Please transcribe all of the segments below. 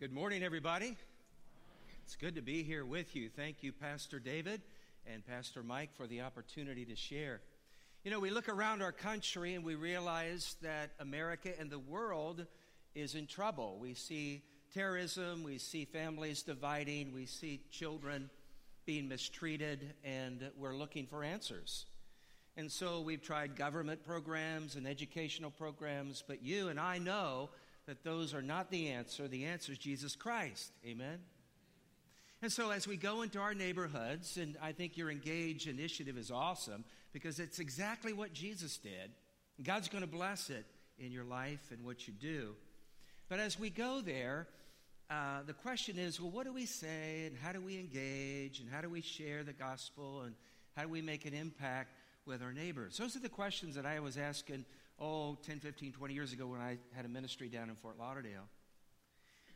Good morning, everybody. It's good to be here with you. Thank you, Pastor David and Pastor Mike, for the opportunity to share. You know, we look around our country and we realize that America and the world is in trouble. We see terrorism, we see families dividing, we see children being mistreated, and we're looking for answers. And so we've tried government programs and educational programs, but you and I know that those are not the answer. The answer is Jesus Christ. Amen? And so, as we go into our neighborhoods, and I think your Engage initiative is awesome because it's exactly what Jesus did. God's going to bless it in your life and what you do. But as we go there, uh, the question is well, what do we say, and how do we engage, and how do we share the gospel, and how do we make an impact with our neighbors? Those are the questions that I was asking, oh, 10, 15, 20 years ago when I had a ministry down in Fort Lauderdale.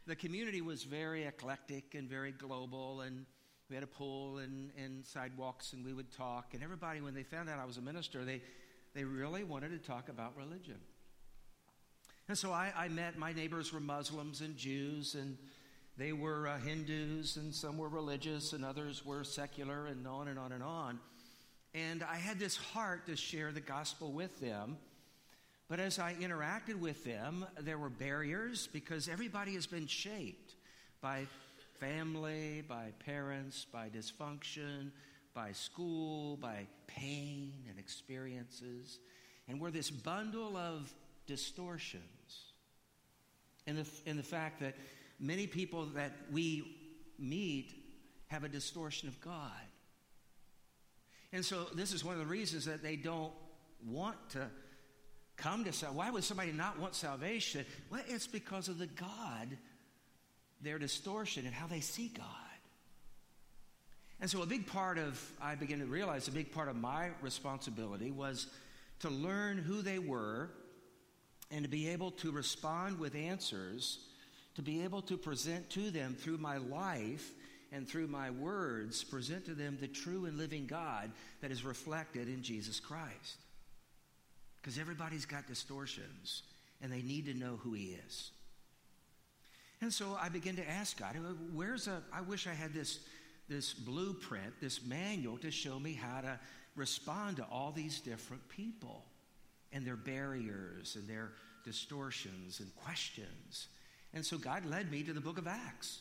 The community was very eclectic and very global, and we had a pool and, and sidewalks, and we would talk. And everybody, when they found out I was a minister, they, they really wanted to talk about religion. And so I, I met, my neighbors were Muslims and Jews, and they were uh, Hindus, and some were religious, and others were secular, and on and on and on. And I had this heart to share the gospel with them. But as I interacted with them, there were barriers because everybody has been shaped by family, by parents, by dysfunction, by school, by pain and experiences. And we're this bundle of distortions. And the, in the fact that many people that we meet have a distortion of God. And so this is one of the reasons that they don't want to come to salvation. Why would somebody not want salvation? Well, it's because of the God, their distortion, and how they see God. And so a big part of, I began to realize a big part of my responsibility was to learn who they were and to be able to respond with answers, to be able to present to them through my life and through my words present to them the true and living God that is reflected in Jesus Christ. Because everybody's got distortions and they need to know who He is. And so I begin to ask God, where's a, I wish I had this, this blueprint, this manual to show me how to respond to all these different people and their barriers and their distortions and questions. And so God led me to the book of Acts.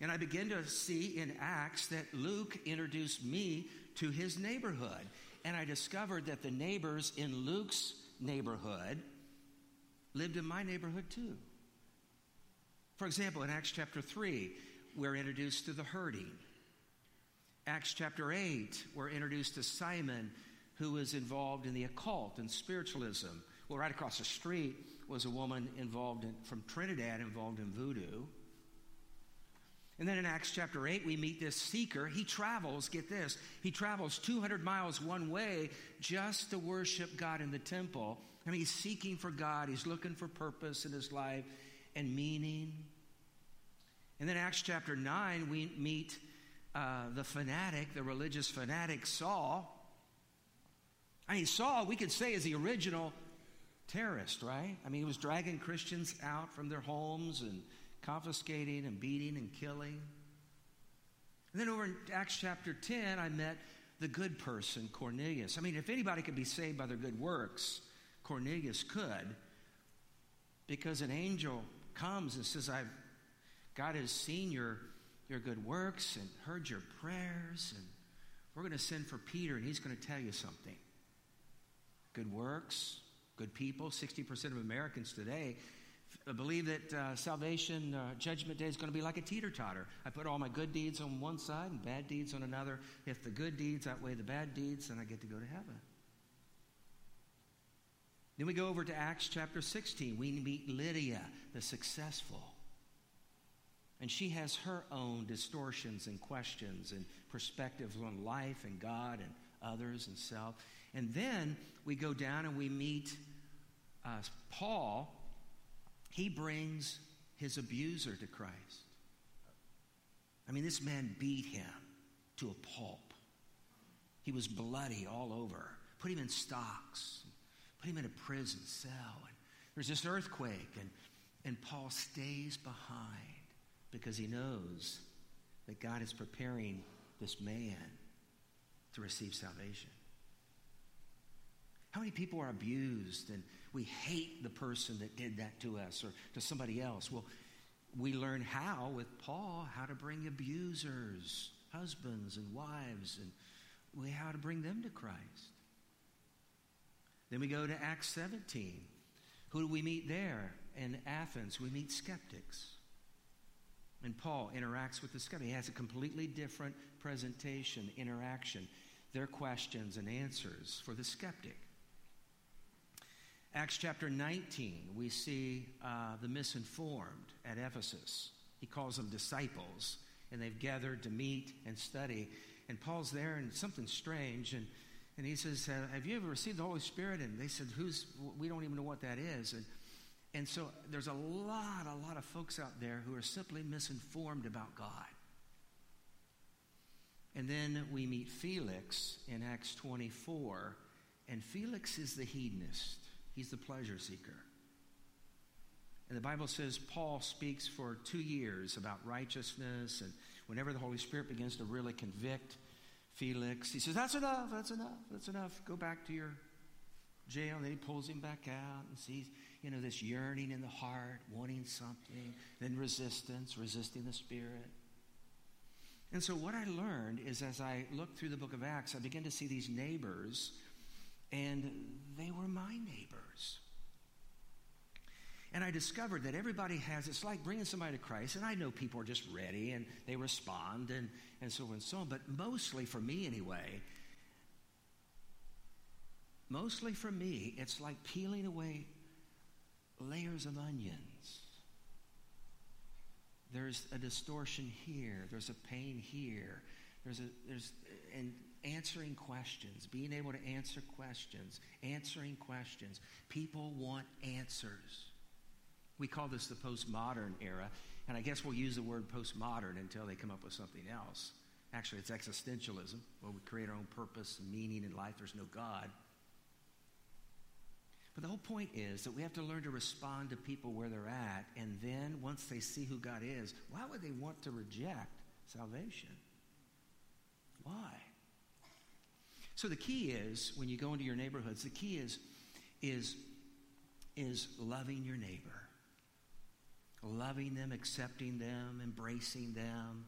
And I begin to see in Acts that Luke introduced me to his neighborhood. And I discovered that the neighbors in Luke's neighborhood lived in my neighborhood too. For example, in Acts chapter 3, we're introduced to the hurting. Acts chapter 8, we're introduced to Simon, who was involved in the occult and spiritualism. Well, right across the street was a woman involved in, from Trinidad involved in voodoo. And then in Acts chapter 8, we meet this seeker. He travels, get this, he travels 200 miles one way just to worship God in the temple. I mean, he's seeking for God, he's looking for purpose in his life and meaning. And then Acts chapter 9, we meet uh, the fanatic, the religious fanatic Saul. I mean, Saul, we could say, is the original terrorist, right? I mean, he was dragging Christians out from their homes and confiscating and beating and killing. And then over in Acts chapter 10, I met the good person, Cornelius. I mean, if anybody could be saved by their good works, Cornelius could, because an angel comes and says, I've, God has seen your, your good works and heard your prayers, and we're going to send for Peter, and he's going to tell you something. Good works, good people. 60% of Americans today believe that uh, salvation, uh, judgment day is going to be like a teeter totter. I put all my good deeds on one side and bad deeds on another. If the good deeds outweigh the bad deeds, then I get to go to heaven. Then we go over to Acts chapter 16. We meet Lydia, the successful. And she has her own distortions and questions and perspectives on life and God and others and self. And then we go down and we meet uh, Paul, he brings his abuser to Christ. I mean, this man beat him to a pulp. He was bloody all over. Put him in stocks. Put him in a prison cell. And there's this earthquake, and, And Paul stays behind because he knows that God is preparing this man to receive salvation. How many people are abused and we hate the person that did that to us or to somebody else? Well, we learn how with Paul how to bring abusers, husbands and wives, and we how to bring them to Christ. Then we go to Acts 17. Who do we meet there? In Athens, we meet skeptics. And Paul interacts with the skeptic. He has a completely different presentation, interaction, their questions and answers for the skeptic. Acts chapter 19, we see uh, the misinformed at Ephesus. He calls them disciples, and they've gathered to meet and study. And Paul's there, and something strange. And, and he says, Have you ever received the Holy Spirit? And they said, Who's, we don't even know what that is. And, and so there's a lot, a lot of folks out there who are simply misinformed about God. And then we meet Felix in Acts 24, and Felix is the hedonist. He's the pleasure seeker. And the Bible says Paul speaks for two years about righteousness, and whenever the Holy Spirit begins to really convict Felix, he says, That's enough, that's enough, that's enough. Go back to your jail. And then he pulls him back out and sees, you know, this yearning in the heart, wanting something, then resistance, resisting the Spirit. And so, what I learned is as I looked through the book of Acts, I began to see these neighbors, and they were my neighbors. And I discovered that everybody has, it's like bringing somebody to Christ, and I know people are just ready and they respond and, and so on and so on, but mostly for me anyway, mostly for me, it's like peeling away layers of onions. There's a distortion here, there's a pain here, there's a, there's, and answering questions, being able to answer questions, answering questions. People want answers. We call this the postmodern era, and I guess we'll use the word postmodern until they come up with something else. Actually, it's existentialism, where we create our own purpose and meaning in life. There's no God. But the whole point is that we have to learn to respond to people where they're at, and then once they see who God is, why would they want to reject salvation? Why? So the key is when you go into your neighborhoods, the key is is is loving your neighbor. Loving them, accepting them, embracing them,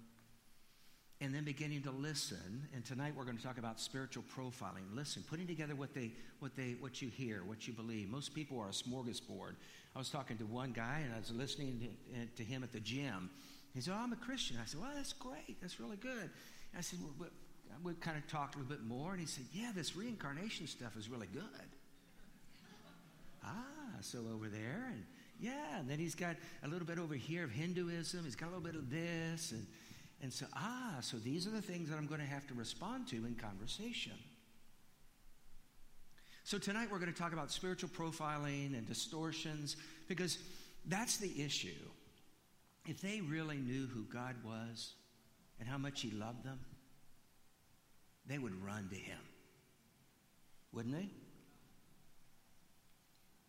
and then beginning to listen. And tonight we're going to talk about spiritual profiling. Listen, putting together what they what they what you hear, what you believe. Most people are a smorgasbord. I was talking to one guy and I was listening to, eh, to him at the gym. He said, "Oh, I'm a Christian." I said, "Well, that's great. That's really good." I said, well, we kind of talked a little bit more, and he said, Yeah, this reincarnation stuff is really good. ah, so over there, and yeah, and then he's got a little bit over here of Hinduism, he's got a little bit of this, and, and so, ah, so these are the things that I'm going to have to respond to in conversation. So tonight we're going to talk about spiritual profiling and distortions because that's the issue. If they really knew who God was and how much He loved them, they would run to him. Wouldn't they?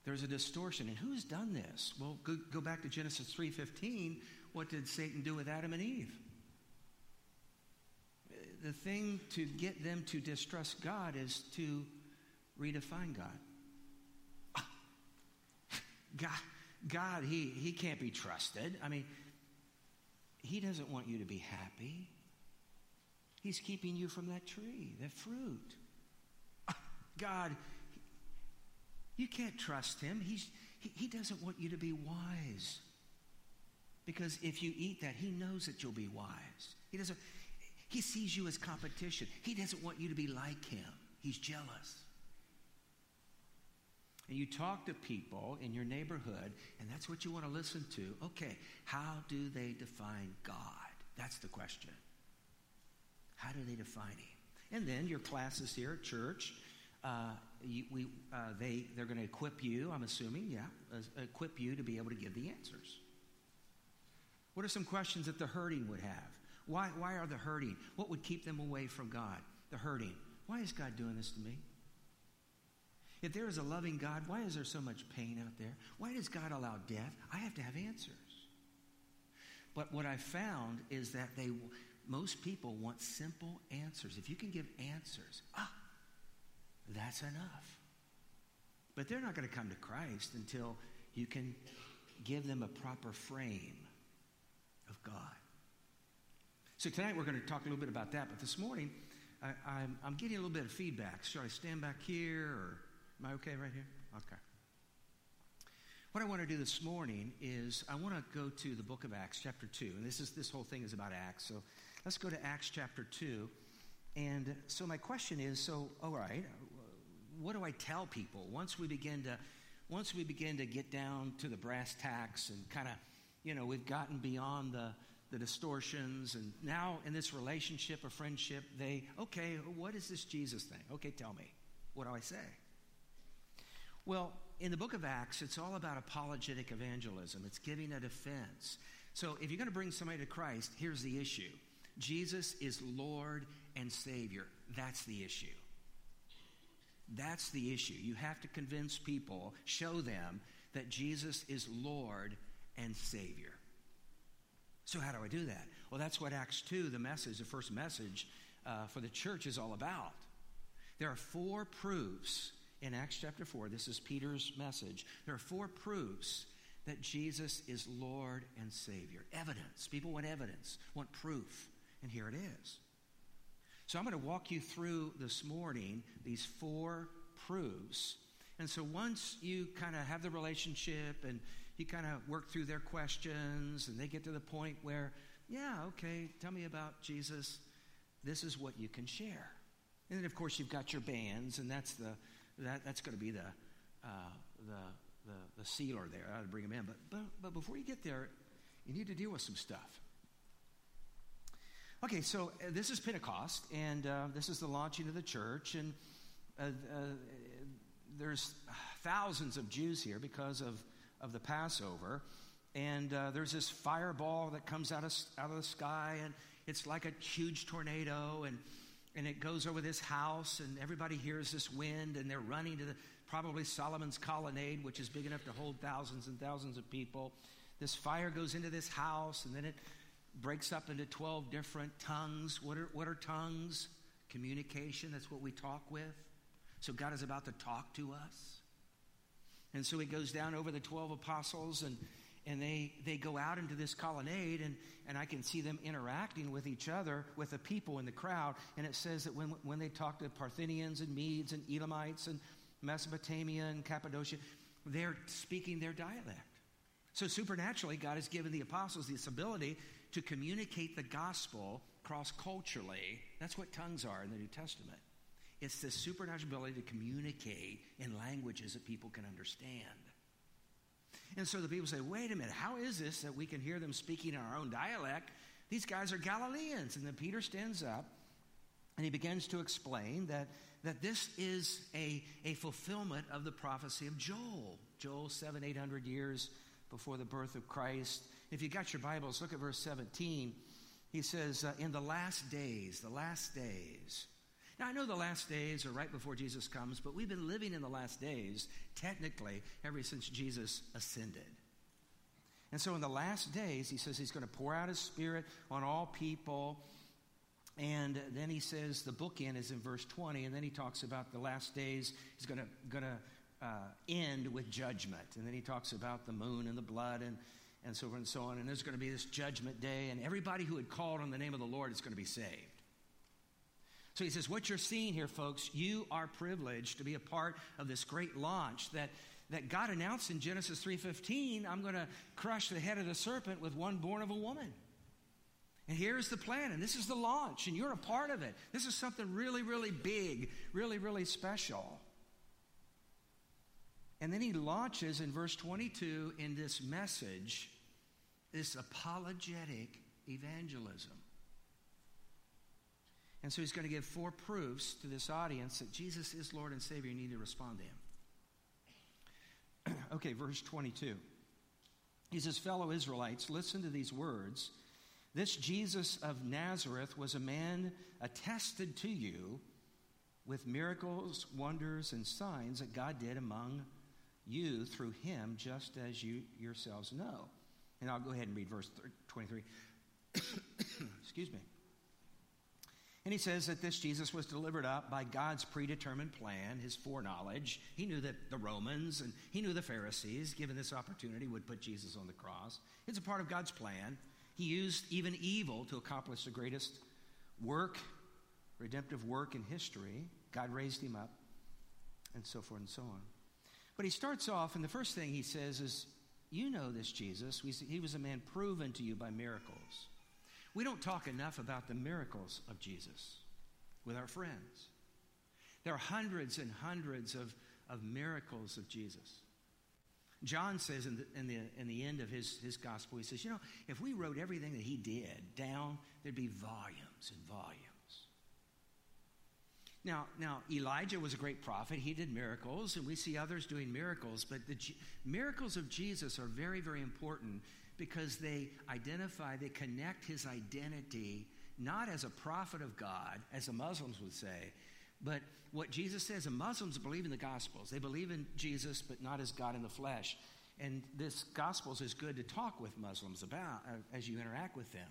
There's a distortion. And who's done this? Well, go, go back to Genesis 3:15. What did Satan do with Adam and Eve? The thing to get them to distrust God is to redefine God. God, God, he, he can't be trusted. I mean, he doesn't want you to be happy. He's keeping you from that tree, that fruit. Ah, God, you can't trust him. He's, he, he doesn't want you to be wise. Because if you eat that, he knows that you'll be wise. He doesn't he sees you as competition. He doesn't want you to be like him. He's jealous. And you talk to people in your neighborhood, and that's what you want to listen to. Okay, how do they define God? That's the question. How do they define him? And then your classes here at church, uh, you, we, uh, they, they're going to equip you, I'm assuming, yeah, uh, equip you to be able to give the answers. What are some questions that the hurting would have? Why, why are the hurting? What would keep them away from God? The hurting. Why is God doing this to me? If there is a loving God, why is there so much pain out there? Why does God allow death? I have to have answers. But what I found is that they most people want simple answers. If you can give answers, ah, that's enough. But they're not going to come to Christ until you can give them a proper frame of God. So tonight we're going to talk a little bit about that. But this morning, I, am getting a little bit of feedback. Should I stand back here or am I okay right here? Okay. What I want to do this morning is I want to go to the book of Acts, chapter 2. And this is this whole thing is about Acts. So let's go to Acts chapter 2. And so my question is, so all right, what do I tell people once we begin to once we begin to get down to the brass tacks and kind of, you know, we've gotten beyond the the distortions and now in this relationship or friendship they okay what is this jesus thing okay tell me what do i say well in the book of Acts, it's all about apologetic evangelism. It's giving a defense. So if you're going to bring somebody to Christ, here's the issue Jesus is Lord and Savior. That's the issue. That's the issue. You have to convince people, show them that Jesus is Lord and Savior. So, how do I do that? Well, that's what Acts 2, the message, the first message uh, for the church, is all about. There are four proofs in Acts chapter 4, this is Peter's message. There are four proofs that Jesus is Lord and Savior. Evidence. People want evidence, want proof. And here it is. So I'm going to walk you through this morning these four proofs. And so once you kind of have the relationship and you kind of work through their questions and they get to the point where, yeah, okay, tell me about Jesus, this is what you can share. And then, of course, you've got your bands, and that's the that, that's going to be the, uh, the, the, the, sealer there. I ought to bring him in. But, but, but before you get there, you need to deal with some stuff. Okay, so uh, this is Pentecost, and uh, this is the launching of the church, and uh, uh, there's thousands of Jews here because of, of the Passover, and there's this fireball that comes out of, out of the sky, and it's like a huge tornado, and and it goes over this house, and everybody hears this wind, and they're running to the, probably Solomon's colonnade, which is big enough to hold thousands and thousands of people. This fire goes into this house, and then it breaks up into 12 different tongues. What are, what are tongues? Communication, that's what we talk with. So God is about to talk to us. And so he goes down over the 12 apostles, and and they, they go out into this colonnade and, and i can see them interacting with each other with the people in the crowd and it says that when, when they talk to parthians and medes and elamites and mesopotamia and cappadocia they're speaking their dialect so supernaturally god has given the apostles this ability to communicate the gospel cross culturally that's what tongues are in the new testament it's this supernatural ability to communicate in languages that people can understand and so the people say, wait a minute, how is this that we can hear them speaking in our own dialect? These guys are Galileans. And then Peter stands up and he begins to explain that, that this is a, a fulfillment of the prophecy of Joel. Joel, seven, eight hundred years before the birth of Christ. If you got your Bibles, look at verse 17. He says, uh, In the last days, the last days, now, I know the last days are right before Jesus comes, but we've been living in the last days, technically, ever since Jesus ascended. And so, in the last days, he says he's going to pour out his spirit on all people. And then he says the bookend is in verse 20, and then he talks about the last days. He's going to, going to uh, end with judgment. And then he talks about the moon and the blood and, and so forth and so on. And there's going to be this judgment day, and everybody who had called on the name of the Lord is going to be saved. So he says, What you're seeing here, folks, you are privileged to be a part of this great launch that, that God announced in Genesis 3:15, I'm going to crush the head of the serpent with one born of a woman. And here's the plan, and this is the launch, and you're a part of it. This is something really, really big, really, really special. And then he launches in verse 22 in this message, this apologetic evangelism. And so he's going to give four proofs to this audience that Jesus is Lord and Savior. You need to respond to him. okay, verse 22. He says, Fellow Israelites, listen to these words. This Jesus of Nazareth was a man attested to you with miracles, wonders, and signs that God did among you through him, just as you yourselves know. And I'll go ahead and read verse 23. Excuse me. And he says that this Jesus was delivered up by God's predetermined plan, his foreknowledge. He knew that the Romans and he knew the Pharisees, given this opportunity, would put Jesus on the cross. It's a part of God's plan. He used even evil to accomplish the greatest work, redemptive work in history. God raised him up, and so forth and so on. But he starts off, and the first thing he says is, You know this Jesus. He was a man proven to you by miracles. We don't talk enough about the miracles of Jesus with our friends. There are hundreds and hundreds of, of miracles of Jesus. John says in the, in the, in the end of his, his gospel, he says, You know, if we wrote everything that he did down, there'd be volumes and volumes. Now, now Elijah was a great prophet. He did miracles, and we see others doing miracles. But the G- miracles of Jesus are very, very important because they identify, they connect his identity not as a prophet of God, as the Muslims would say, but what Jesus says, and Muslims believe in the Gospels. They believe in Jesus, but not as God in the flesh. And this Gospels is good to talk with Muslims about uh, as you interact with them.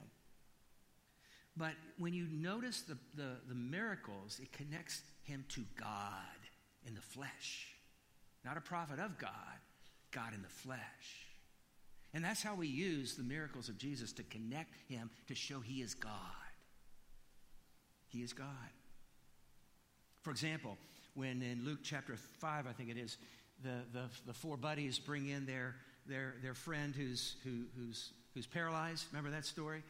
But when you notice the, the, the miracles, it connects him to God in the flesh. Not a prophet of God, God in the flesh. And that's how we use the miracles of Jesus to connect him to show he is God. He is God. For example, when in Luke chapter 5, I think it is, the, the, the four buddies bring in their, their, their friend who's, who, who's, who's paralyzed. Remember that story?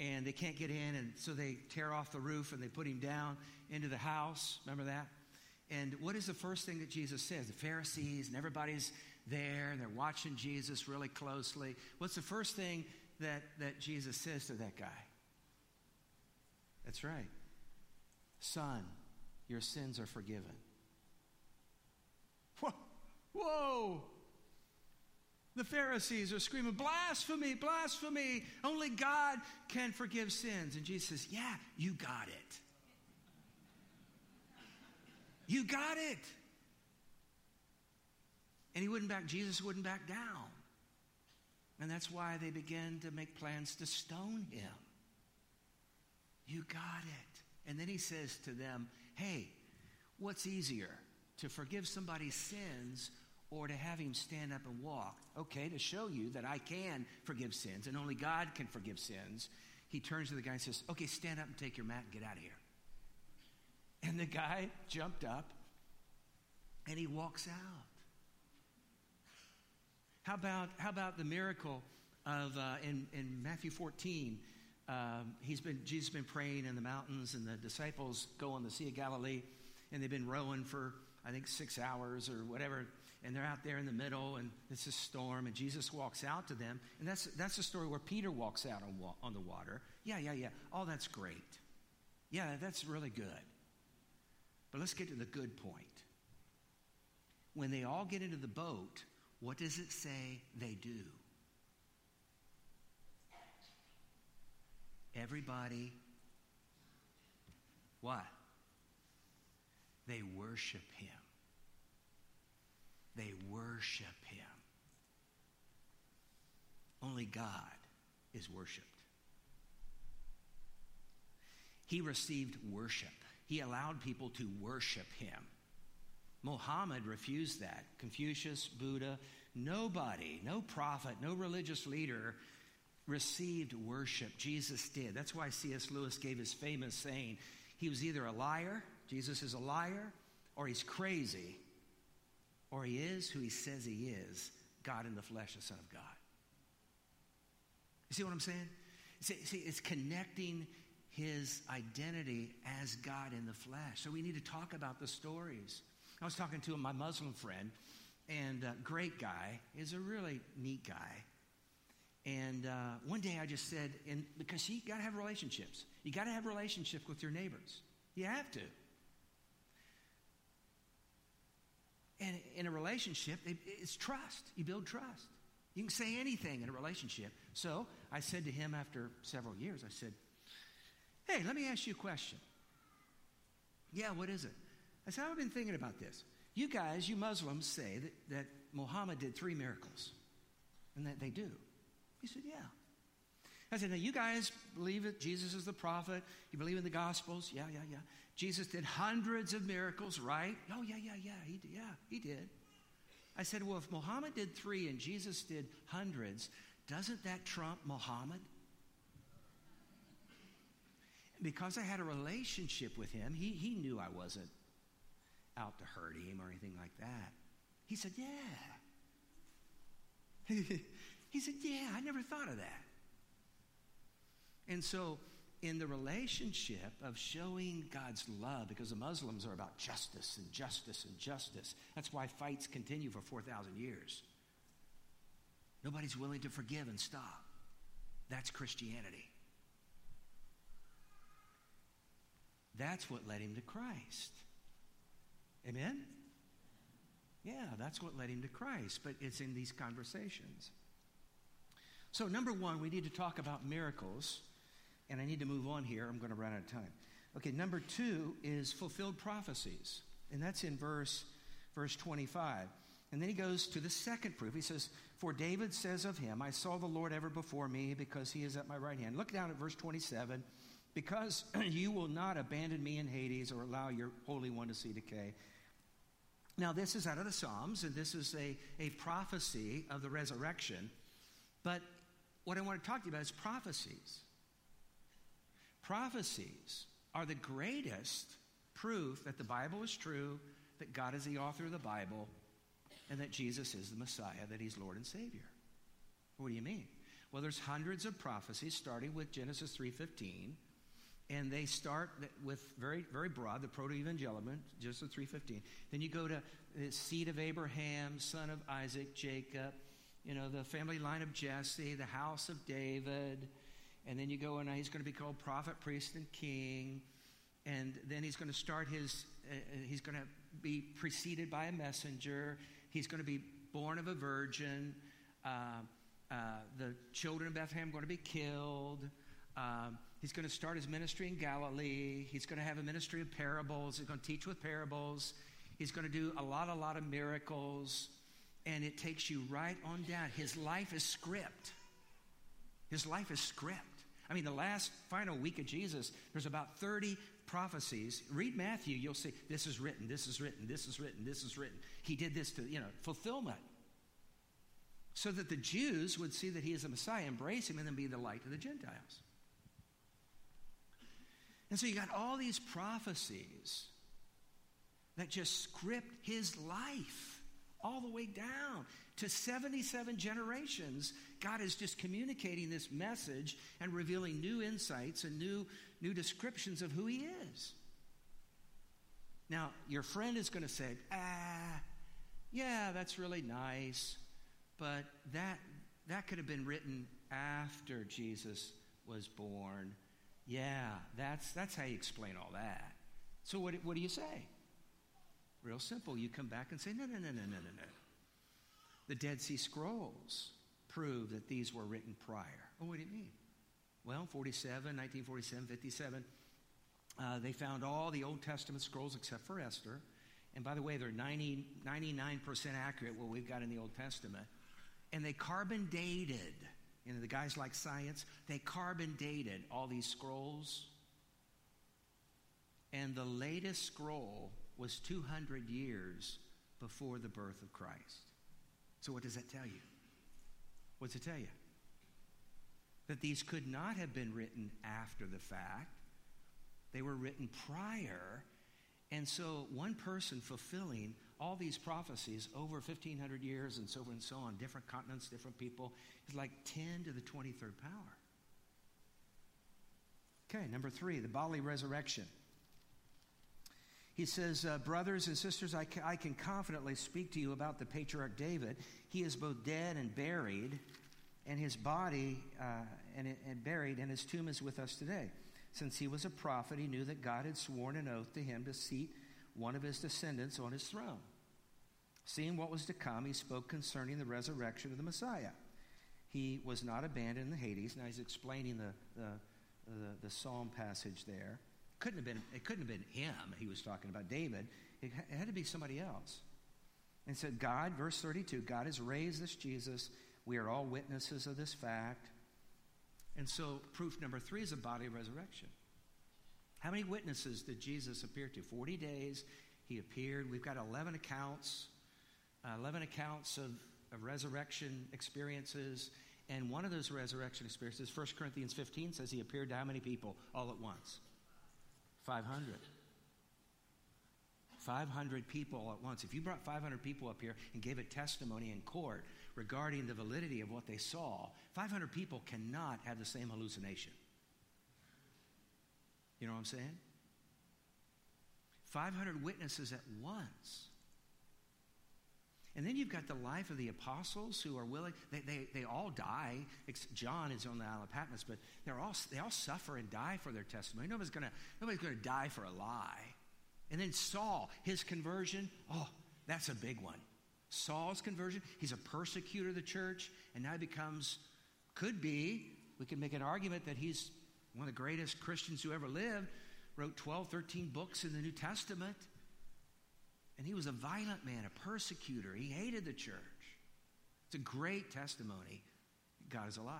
And they can't get in, and so they tear off the roof and they put him down into the house. Remember that? And what is the first thing that Jesus says? The Pharisees and everybody's there and they're watching Jesus really closely. What's the first thing that, that Jesus says to that guy? That's right. Son, your sins are forgiven. Whoa! The Pharisees are screaming, blasphemy, blasphemy. Only God can forgive sins. And Jesus says, Yeah, you got it. You got it. And he wouldn't back, Jesus wouldn't back down. And that's why they began to make plans to stone him. You got it. And then he says to them, Hey, what's easier? To forgive somebody's sins or to have him stand up and walk. Okay, to show you that I can forgive sins and only God can forgive sins, he turns to the guy and says, Okay, stand up and take your mat and get out of here. And the guy jumped up and he walks out. How about, how about the miracle of uh, in, in Matthew 14? Um, he's been, Jesus has been praying in the mountains, and the disciples go on the Sea of Galilee, and they've been rowing for, I think, six hours or whatever and they're out there in the middle, and it's a storm, and Jesus walks out to them. And that's, that's the story where Peter walks out on, on the water. Yeah, yeah, yeah. Oh, that's great. Yeah, that's really good. But let's get to the good point. When they all get into the boat, what does it say they do? Everybody, what? They worship him. They worship him. Only God is worshiped. He received worship. He allowed people to worship him. Muhammad refused that. Confucius, Buddha, nobody, no prophet, no religious leader received worship. Jesus did. That's why C.S. Lewis gave his famous saying he was either a liar, Jesus is a liar, or he's crazy, or he is who he says he is God in the flesh, the Son of God. You see what I'm saying? See, see, it's connecting his identity as God in the flesh. So we need to talk about the stories. I was talking to my Muslim friend, and uh, great guy, is a really neat guy. And uh, one day I just said, and because you got to have relationships, you got to have relationships with your neighbors. You have to. And in a relationship, it's trust. You build trust. You can say anything in a relationship. So I said to him after several years, I said, Hey, let me ask you a question. Yeah, what is it? I said, I've been thinking about this. You guys, you Muslims, say that, that Muhammad did three miracles, and that they do. He said, Yeah. I said, Now, you guys believe that Jesus is the prophet. You believe in the Gospels? Yeah, yeah, yeah. Jesus did hundreds of miracles, right? Oh, yeah, yeah, yeah. He. Yeah, he did. I said, Well, if Muhammad did three and Jesus did hundreds, doesn't that trump Muhammad? Because I had a relationship with him, he, he knew I wasn't out to hurt him or anything like that. He said, Yeah. he said, Yeah, I never thought of that. And so, in the relationship of showing God's love, because the Muslims are about justice and justice and justice, that's why fights continue for 4,000 years. Nobody's willing to forgive and stop. That's Christianity. That's what led him to Christ. Amen? Yeah, that's what led him to Christ, but it's in these conversations. So, number one, we need to talk about miracles, and I need to move on here. I'm going to run out of time. Okay, number two is fulfilled prophecies, and that's in verse, verse 25. And then he goes to the second proof. He says, For David says of him, I saw the Lord ever before me because he is at my right hand. Look down at verse 27. Because you will not abandon me in Hades or allow your Holy One to see decay. Now, this is out of the Psalms, and this is a, a prophecy of the resurrection. But what I want to talk to you about is prophecies. Prophecies are the greatest proof that the Bible is true, that God is the author of the Bible, and that Jesus is the Messiah, that he's Lord and Savior. What do you mean? Well, there's hundreds of prophecies starting with Genesis 3:15 and they start with very very broad the proto-evangelium genesis 3.15 then you go to the seed of abraham son of isaac jacob you know the family line of jesse the house of david and then you go and he's going to be called prophet priest and king and then he's going to start his uh, uh, he's going to be preceded by a messenger he's going to be born of a virgin uh, uh, the children of bethlehem are going to be killed um, He's going to start his ministry in Galilee. He's going to have a ministry of parables. He's going to teach with parables. He's going to do a lot, a lot of miracles. And it takes you right on down. His life is script. His life is script. I mean, the last final week of Jesus, there's about 30 prophecies. Read Matthew, you'll see this is written, this is written, this is written, this is written. He did this to, you know, fulfillment. So that the Jews would see that he is the Messiah, embrace him, and then be the light to the Gentiles. And so you got all these prophecies that just script his life all the way down to 77 generations. God is just communicating this message and revealing new insights and new, new descriptions of who he is. Now, your friend is going to say, ah, yeah, that's really nice, but that, that could have been written after Jesus was born yeah, that's, that's how you explain all that. So, what, what do you say? Real simple. You come back and say, no, no, no, no, no, no, no. The Dead Sea Scrolls prove that these were written prior. Oh, what do you mean? Well, 47, 1947, 57, uh, they found all the Old Testament scrolls except for Esther. And by the way, they're 90, 99% accurate, what we've got in the Old Testament. And they carbon dated you know, the guys like science, they carbon dated all these scrolls. And the latest scroll was 200 years before the birth of Christ. So, what does that tell you? What does it tell you? That these could not have been written after the fact, they were written prior. And so, one person fulfilling all these prophecies over 1,500 years and so on and so on, different continents, different people, is like 10 to the 23rd power. Okay, number three, the bodily resurrection. He says, uh, Brothers and sisters, I, ca- I can confidently speak to you about the patriarch David. He is both dead and buried, and his body uh, and, and buried, and his tomb is with us today. Since he was a prophet, he knew that God had sworn an oath to him to seat one of his descendants on his throne. Seeing what was to come, he spoke concerning the resurrection of the Messiah. He was not abandoned in the Hades. Now he's explaining the, the, the, the psalm passage there. Couldn't have been, it couldn't have been him he was talking about, David. It had to be somebody else. And said, God, verse 32, God has raised this Jesus. We are all witnesses of this fact. And so, proof number three is a body resurrection. How many witnesses did Jesus appear to? 40 days he appeared. We've got 11 accounts, uh, 11 accounts of, of resurrection experiences. And one of those resurrection experiences, 1 Corinthians 15 says he appeared to how many people all at once? 500. 500 people at once. If you brought 500 people up here and gave a testimony in court regarding the validity of what they saw, 500 people cannot have the same hallucination. You know what I'm saying? 500 witnesses at once. And then you've got the life of the apostles who are willing, they, they, they all die. John is on the Isle of Patmos, but they're all, they all suffer and die for their testimony. Nobody's going nobody's to die for a lie. And then Saul, his conversion, oh, that's a big one. Saul's conversion, he's a persecutor of the church, and now he becomes, could be, we can make an argument that he's one of the greatest Christians who ever lived, wrote 12, 13 books in the New Testament. He was a violent man, a persecutor. He hated the church. It's a great testimony. God is alive.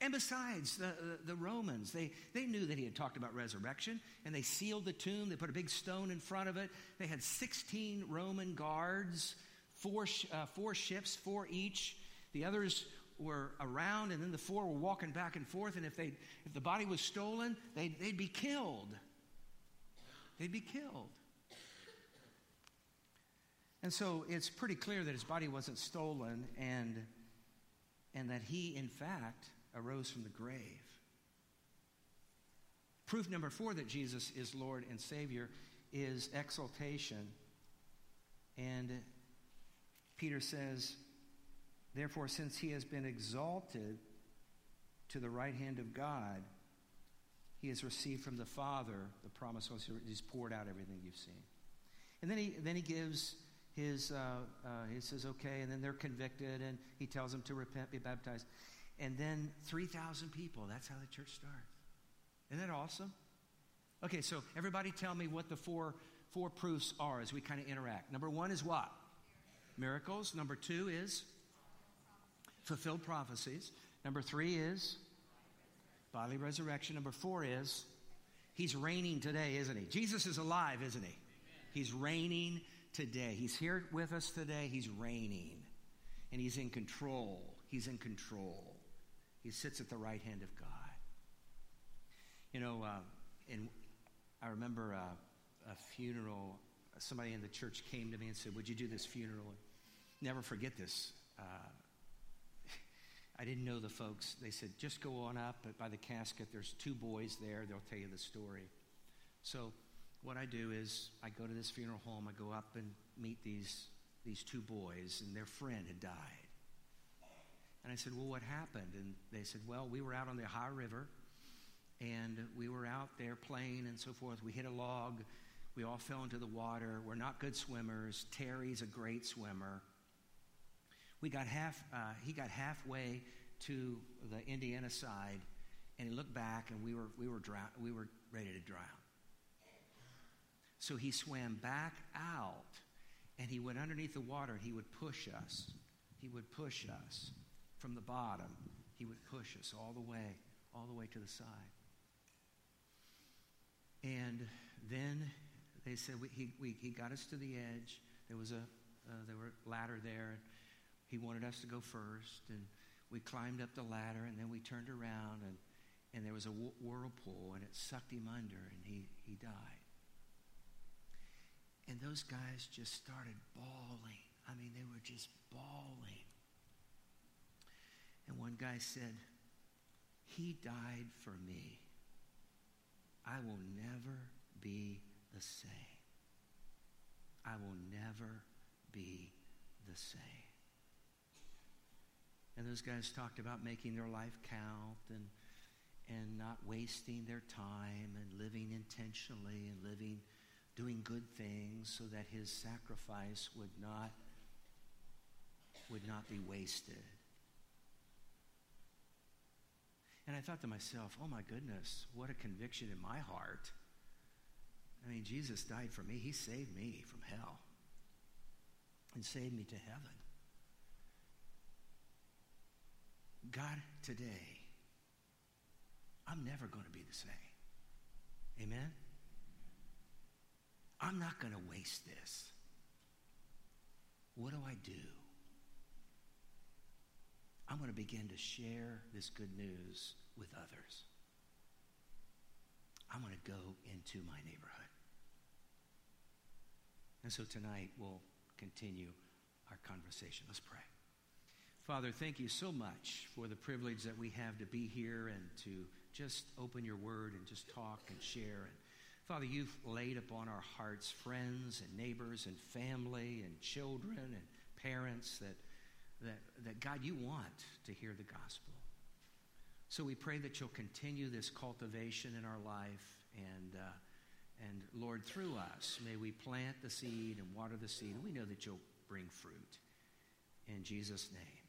And besides, the, the, the, Romans, they, they knew that he had talked about resurrection, and they sealed the tomb. They put a big stone in front of it. They had 16 Roman guards, four, uh, four ships, four each. The others were around, and then the four were walking back and forth. And if, they, if the body was stolen, they'd, they'd be killed. They'd be killed. And so it's pretty clear that his body wasn't stolen and, and that he, in fact, arose from the grave. Proof number four that Jesus is Lord and Savior is exaltation. And Peter says, Therefore, since he has been exalted to the right hand of God, he has received from the Father the promise. He's poured out everything you've seen. And then he, then he gives his, uh, uh, he says, okay, and then they're convicted, and he tells them to repent, be baptized. And then 3,000 people. That's how the church starts. Isn't that awesome? Okay, so everybody tell me what the four, four proofs are as we kind of interact. Number one is what? Miracles. Number two is fulfilled prophecies. Number three is bodily resurrection. Number four is he's reigning today, isn't he? Jesus is alive, isn't he? He's reigning today. He's here with us today. He's reigning. And he's in control. He's in control. He sits at the right hand of God. You know, uh, and I remember uh, a funeral. Somebody in the church came to me and said, Would you do this funeral? Never forget this. Uh, I didn't know the folks. They said, Just go on up by the casket. There's two boys there. They'll tell you the story. So, what I do is I go to this funeral home. I go up and meet these, these two boys, and their friend had died. And I said, Well, what happened? And they said, Well, we were out on the Ohio River and we were out there playing and so forth. We hit a log. We all fell into the water. We're not good swimmers. Terry's a great swimmer. We got half, uh, he got halfway to the Indiana side and he looked back and we were, we were, we were ready to drown. So he swam back out and he went underneath the water and he would push us. He would push us from the bottom, he would push us all the way, all the way to the side. And then they said we, he, we, he got us to the edge. There was a uh, there were ladder there. And he wanted us to go first, and we climbed up the ladder, and then we turned around, and and there was a whirlpool, and it sucked him under, and he he died. And those guys just started bawling. I mean, they were just bawling. And one guy said, He died for me. I will never be the same. I will never be the same. And those guys talked about making their life count and, and not wasting their time and living intentionally and living, doing good things so that his sacrifice would not, would not be wasted. And I thought to myself, oh my goodness, what a conviction in my heart I mean, Jesus died for me. He saved me from hell and saved me to heaven. God, today, I'm never going to be the same. Amen? I'm not going to waste this. What do I do? I'm going to begin to share this good news with others. I'm going to go into my neighborhood. And so tonight we'll continue our conversation. Let's pray. Father, thank you so much for the privilege that we have to be here and to just open your word and just talk and share. And Father, you've laid upon our hearts friends and neighbors and family and children and parents that, that, that God, you want to hear the gospel. So we pray that you'll continue this cultivation in our life and, uh, and Lord, through us, may we plant the seed and water the seed, and we know that you'll bring fruit. In Jesus' name.